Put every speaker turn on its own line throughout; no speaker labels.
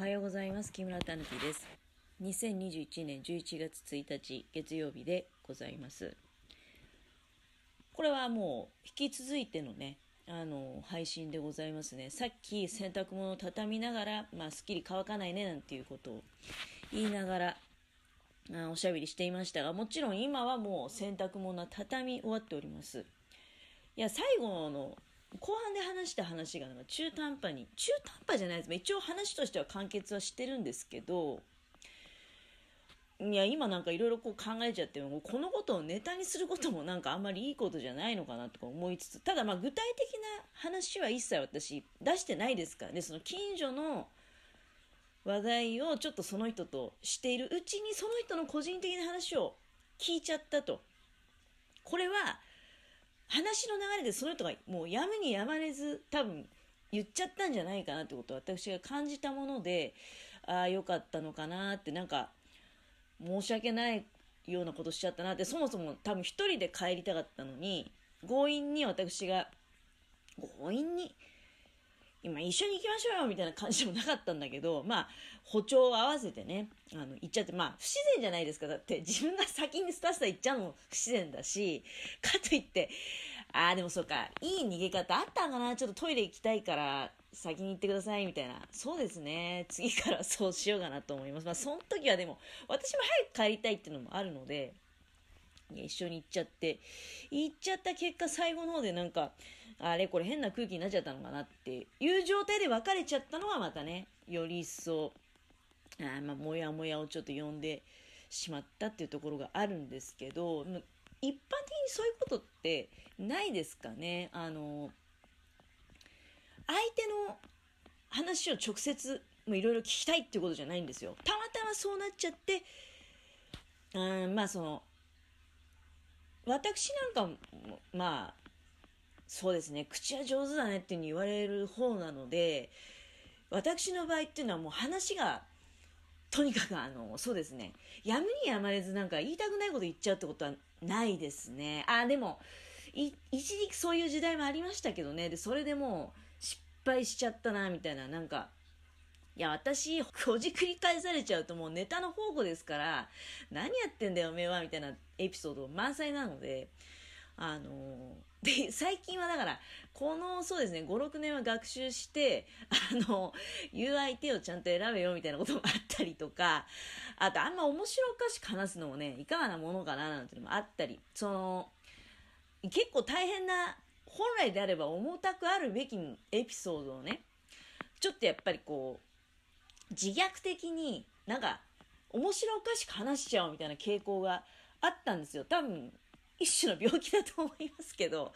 はようございます。木村たぬきです。2021年11月1日月曜日でございます。これはもう引き続いてのねあの配信でございますね。さっき洗濯物を畳みながらまあすっきり乾かないねなんていうことを言いながらあおしゃべりしていましたがもちろん今はもう洗濯物は畳み終わっております。いや最後の後半で話した話が中途半端に中途半端じゃないです。一応話としては完結はしてるんですけどいや今なんかいろいろ考えちゃってもこのことをネタにすることもなんかあんまりいいことじゃないのかなとか思いつつただまあ具体的な話は一切私出してないですからね。その近所の話題をちょっとその人としているうちにその人の個人的な話を聞いちゃったと。これは話の流れでその人がもうやむにやまれず多分言っちゃったんじゃないかなってことを私が感じたものでああよかったのかなってなんか申し訳ないようなことしちゃったなってそもそも多分一人で帰りたかったのに強引に私が強引に今一緒に行きましょうよみたいな感じでもなかったんだけど、まあ、歩調を合わせてね、あの、行っちゃって、まあ、不自然じゃないですか。だって自分が先にスタスタ行っちゃうのも不自然だし、かといって、ああ、でもそうか、いい逃げ方あったんかなちょっとトイレ行きたいから、先に行ってください、みたいな。そうですね。次から そうしようかなと思います。まあ、その時はでも、私も早く帰りたいっていうのもあるので、一緒に行っちゃって、行っちゃった結果、最後の方でなんか、あれこれ変な空気になっちゃったのかなっていう状態で別れちゃったのはまたね、より一層、あまあ、もやもやをちょっと呼んでしまったっていうところがあるんですけど、一般的にそういうことってないですかね。あの、相手の話を直接いろいろ聞きたいっていうことじゃないんですよ。たまたまそうなっちゃって、うん、まあその、私なんかまあ、そうですね、口は上手だねっていうに言われる方なので、私の場合っていうのはもう話が、とにかくあの、そうですね、やむにやまれずなんか言いたくないこと言っちゃうってことはないですね。あ、でも、一時期そういう時代もありましたけどね、で、それでもう失敗しちゃったな、みたいな、なんか、いや、私、ほじくり返されちゃうともうネタの宝庫ですから、何やってんだよ、おめえは、みたいなエピソード満載なので、あので、最近はだから、この、そうですね、5、6年は学習して、あの、言う相手をちゃんと選べよみたいなこともあったりとか、あと、あんま面白おかしく話すのもね、いかがなものかななんていうのもあったり、その、結構大変な、本来であれば重たくあるべきエピソードをね、ちょっとやっぱりこう、自虐的になんか、面白おかしく話しちゃうみたいな傾向があったんですよ。多分、一種の病気だと思いますけど、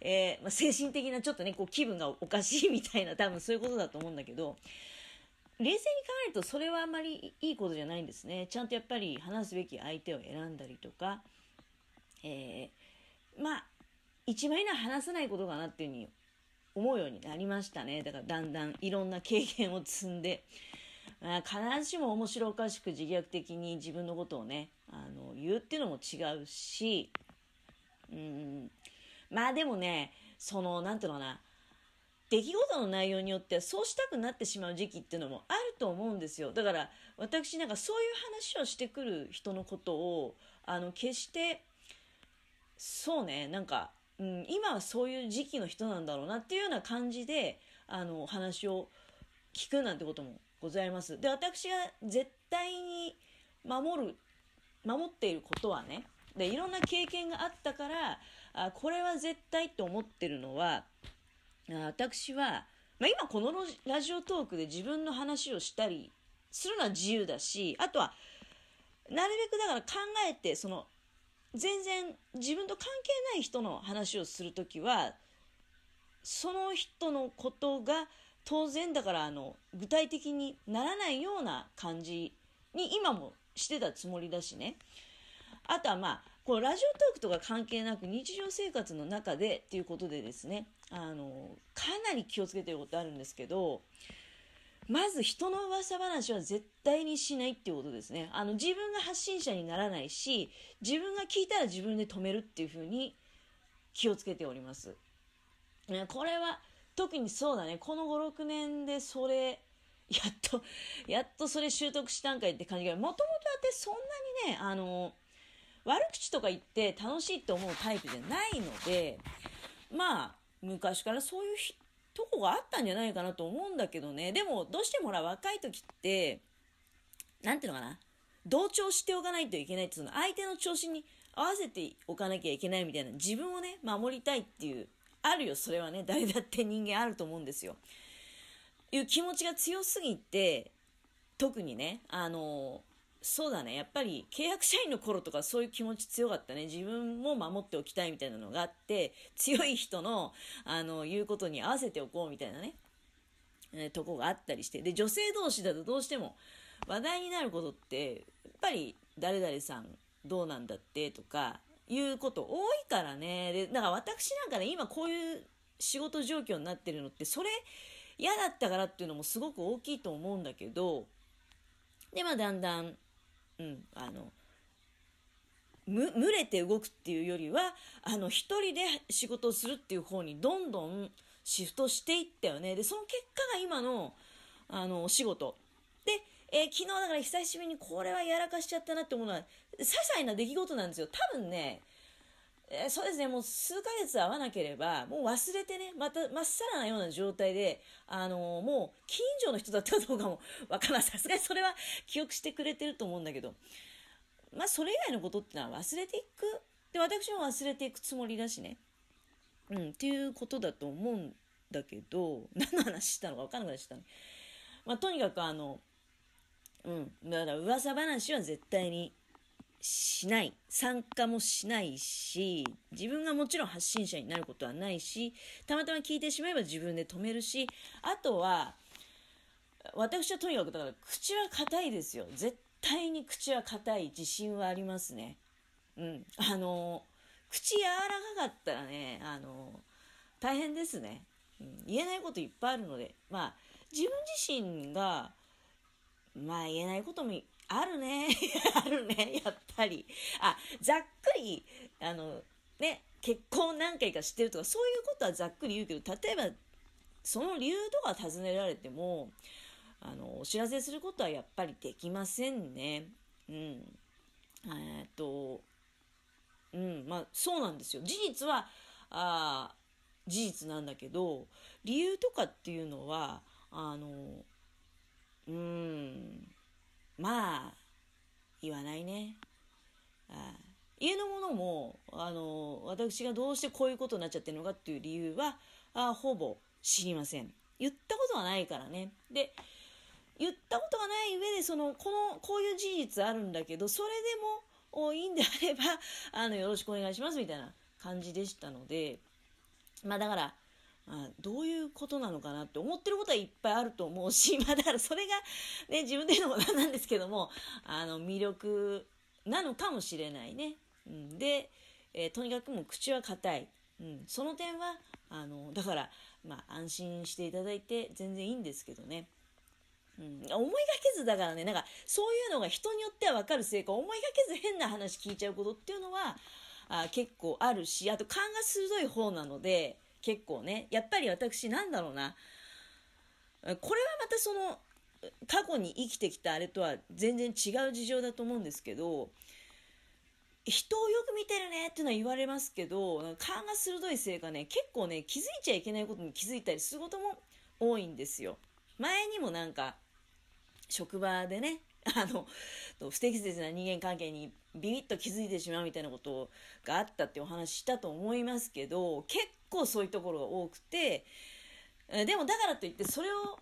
えー、まあ、精神的なちょっとね、こう気分がおかしいみたいな多分そういうことだと思うんだけど、冷静に考えるとそれはあんまりいいことじゃないんですね。ちゃんとやっぱり話すべき相手を選んだりとか、えー、まあ、一番いいのは話さないことかなっていうふうに思うようになりましたね。だからだんだんいろんな経験を積んで、あ必ずしも面白おかしく自虐的に自分のことをね、あの、言うっていうのも違うし、うん。まあでもね、その、なんていうのかな、出来事の内容によってそうしたくなってしまう時期っていうのもあると思うんですよ。だから私なんかそういう話をしてくる人のことを、あの、決して、そうね、なんか、うん、今はそういう時期の人なんだろうなっていうような感じで、あの、話を聞くなんてこともございます。で、私が絶対に守る、守っていることはね、で、いろんな経験があったから、あこれは絶対って思ってるのは、私は、まあ、今このラジオトークで自分の話をしたりするのは自由だし、あとは、なるべくだから考えて、その、全然自分と関係ない人の話をするときは、その人のことが当然だからあの具体的にならないような感じに今もしてたつもりだしね。あとはまあ、このラジオトークとか関係なく日常生活の中でっていうことでですね、あの、かなり気をつけてることあるんですけど、まず人の噂話は絶対にしないっていうことですね。あの、自分が発信者にならないし、自分が聞いたら自分で止めるっていうふうに気をつけております。これは特にそうだね、この5、6年でそれやっと、やっとそれ習得したんかいって感じが、もともと私そんなにね、あの、悪口とか言って楽しいって思うタイプじゃないので、まあ、昔からそういうとこがあったんじゃないかなと思うんだけどね。でも、どうしてもほら、若い時って、なんていうのかな。同調しておかないといけないっていうの、相手の調子に合わせておかなきゃいけないみたいな、自分をね、守りたいっていう、あるよ、それはね、誰だって人間あると思うんですよ。いう気持ちが強すぎて、特にね、あの、そうだね、やっぱり契約社員の頃とかそういう気持ち強かったね。自分も守っておきたいみたいなのがあって、強い人の、あの、言うことに合わせておこうみたいなね、えとこがあったりして。で、女性同士だとどうしても話題になることって、やっぱり誰々さんどうなんだってとか、いうこと多いからね。で、だから私なんかね、今こういう仕事状況になってるのって、それ、嫌だったからっていうのもすごく大きいと思うんだけど、で、まあだんだん、うん、あの、む、群れて動くっていうよりは、あの、一人で仕事をするっていう方にどんどんシフトしていったよね。で、その結果が今の、あの、お仕事。で、えー、昨日だから久しぶりにこれはやらかしちゃったなって思うのは、些細な出来事なんですよ。多分ね、えー、そうですね、もう数ヶ月会わなければ、もう忘れてね、また、まっさらなような状態で、あのー、もう、近所の人だったかどうかもわからない。さすがにそれは 記憶してくれてると思うんだけど、まあ、それ以外のことってのは忘れていく。で、私も忘れていくつもりだしね。うん、っていうことだと思うんだけど、何の話したのかわかんなくなっちゃったね。まあ、とにかくあの、うん、だから噂話は絶対にしない。参加もしないし、自分がもちろん発信者になることはないし、たまたま聞いてしまえば自分で止めるし、あとは、私はとにかくだから口は硬いですよ。絶対に口は硬い自信はありますね。うん。あの、口柔らかかったらね、あの、大変ですね。うん、言えないこといっぱいあるので、まあ、自分自身が、まあ言えないこともあるね。あるね。やっぱり。あ、ざっくり、あの、ね、結婚何回か知ってるとか、そういうことはざっくり言うけど、例えば、その理由とか尋ねられても、あの、お知らせすることはやっぱりできませんね。うん。えっと、うん、まあ、そうなんですよ。事実は、あ事実なんだけど、理由とかっていうのは、あの、うん、まあ、言わないね。あ家のものも、あの、私がどうしてこういうことになっちゃってるのかっていう理由は、あほぼ知りません。言ったことはないからね。で、言ったことがない上で、その、この、こういう事実あるんだけど、それでも、いいんであれば、あの、よろしくお願いしますみたいな感じでしたので、まあだから、あどういうことなのかなって思ってることはいっぱいあると思うし、まあだからそれがね、自分で言うのもなんなんですけども、あの、魅力なのかもしれないね。うん、で、えー、とにかくもう口は硬い。うん、その点は、あの、だから、まあ安心していただいて全然いいんですけどね。うん、思いがけずだからね、なんかそういうのが人によってはわかるせいか、思いがけず変な話聞いちゃうことっていうのは、あ結構あるし、あと勘が鋭い方なので、結構ね、やっぱり私なんだろうな、これはまたその、過去に生きてきたあれとは全然違う事情だと思うんですけど、人をよく見てるねっていうのは言われますけど、勘が鋭いせいかね、結構ね、気づいちゃいけないことに気づいたりすることも多いんですよ。前にもなんか、職場でね、あの、不適切な人間関係にビビッと気づいてしまうみたいなことがあったってお話したと思いますけど、結構そういうところが多くて、でもだからといってそれを、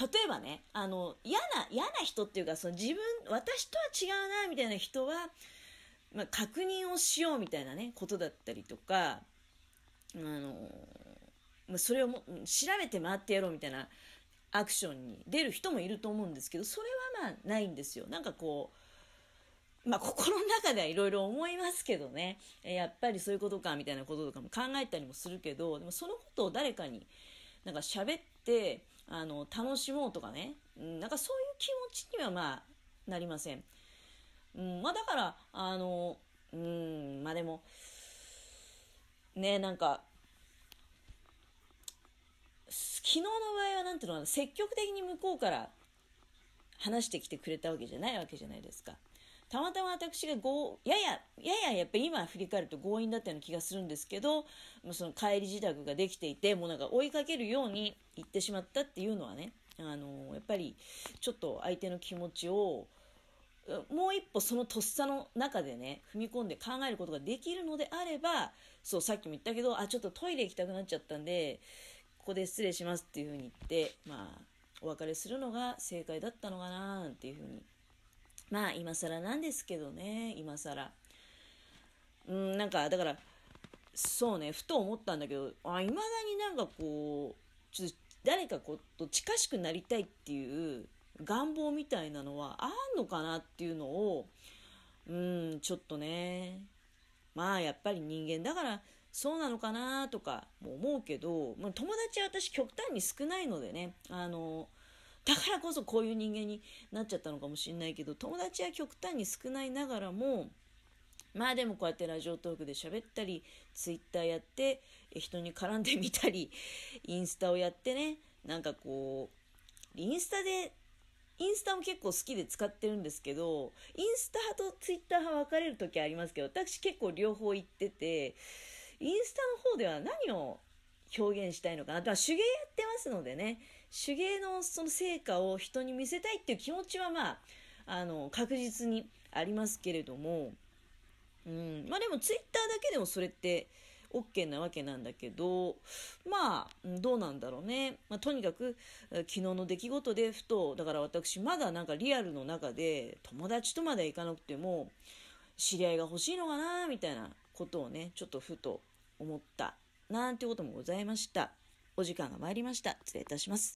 例えばね、あの、嫌な、嫌な人っていうか、その自分、私とは違うな、みたいな人は、まあ、確認をしようみたいなね、ことだったりとか、あの、まあ、それをも調べて回ってやろうみたいなアクションに出る人もいると思うんですけど、それはまあないんですよ。なんかこう、まあ、心の中ではいろいろ思いますけどね、えやっぱりそういうことかみたいなこととかも考えたりもするけど、でもそのことを誰かになんか喋って、あの、楽しもうとかね、うん、なんかそういう気持ちにはまあ、なりません。うん、まあだから、あの、うん、まあでも、ね、なんか、昨日の場合は何ていうのかな積極的に向こうから話してきてくれたわけじゃないわけじゃないですか。たまたま私がごやややややっぱり今振り返ると強引だったような気がするんですけどその帰り自宅ができていてもうなんか追いかけるように行ってしまったっていうのはねあのやっぱりちょっと相手の気持ちをもう一歩そのとっさの中でね踏み込んで考えることができるのであればそうさっきも言ったけどあちょっとトイレ行きたくなっちゃったんでここで失礼しますっていうふうに言ってまあお別れするのが正解だったのかななんていうふうに。まあ今更なんですけどね今更。うんなんかだからそうねふと思ったんだけどあいまだになんかこうちょっと誰かこと近しくなりたいっていう願望みたいなのはあんのかなっていうのをうんちょっとね。まあやっぱり人間だからそうなのかなとかも思うけど、まあ、友達は私極端に少ないのでねあのだからこそこういう人間になっちゃったのかもしれないけど友達は極端に少ないながらもまあでもこうやってラジオトークで喋ったりツイッターやって人に絡んでみたりインスタをやってねなんかこうインスタでインスタも結構好きで使ってるんですけどインスタ派とツイッター派分かれる時ありますけど私結構両方行っててインスタの方では何を表現したいのかな。まあ、手芸やってますのでね、手芸のその成果を人に見せたいっていう気持ちはまあ、あの、確実にありますけれども、うん、まあでもツイッターだけでもそれって OK なわけなんだけど、まあ、どうなんだろうね。まあ、とにかく、昨日の出来事でふと、だから私まだなんかリアルの中で友達とまで行かなくても、知り合いが欲しいのかなみたいなことをね、ちょっとふと思ったなんてこともございました。お時間が参りました。失礼いたします。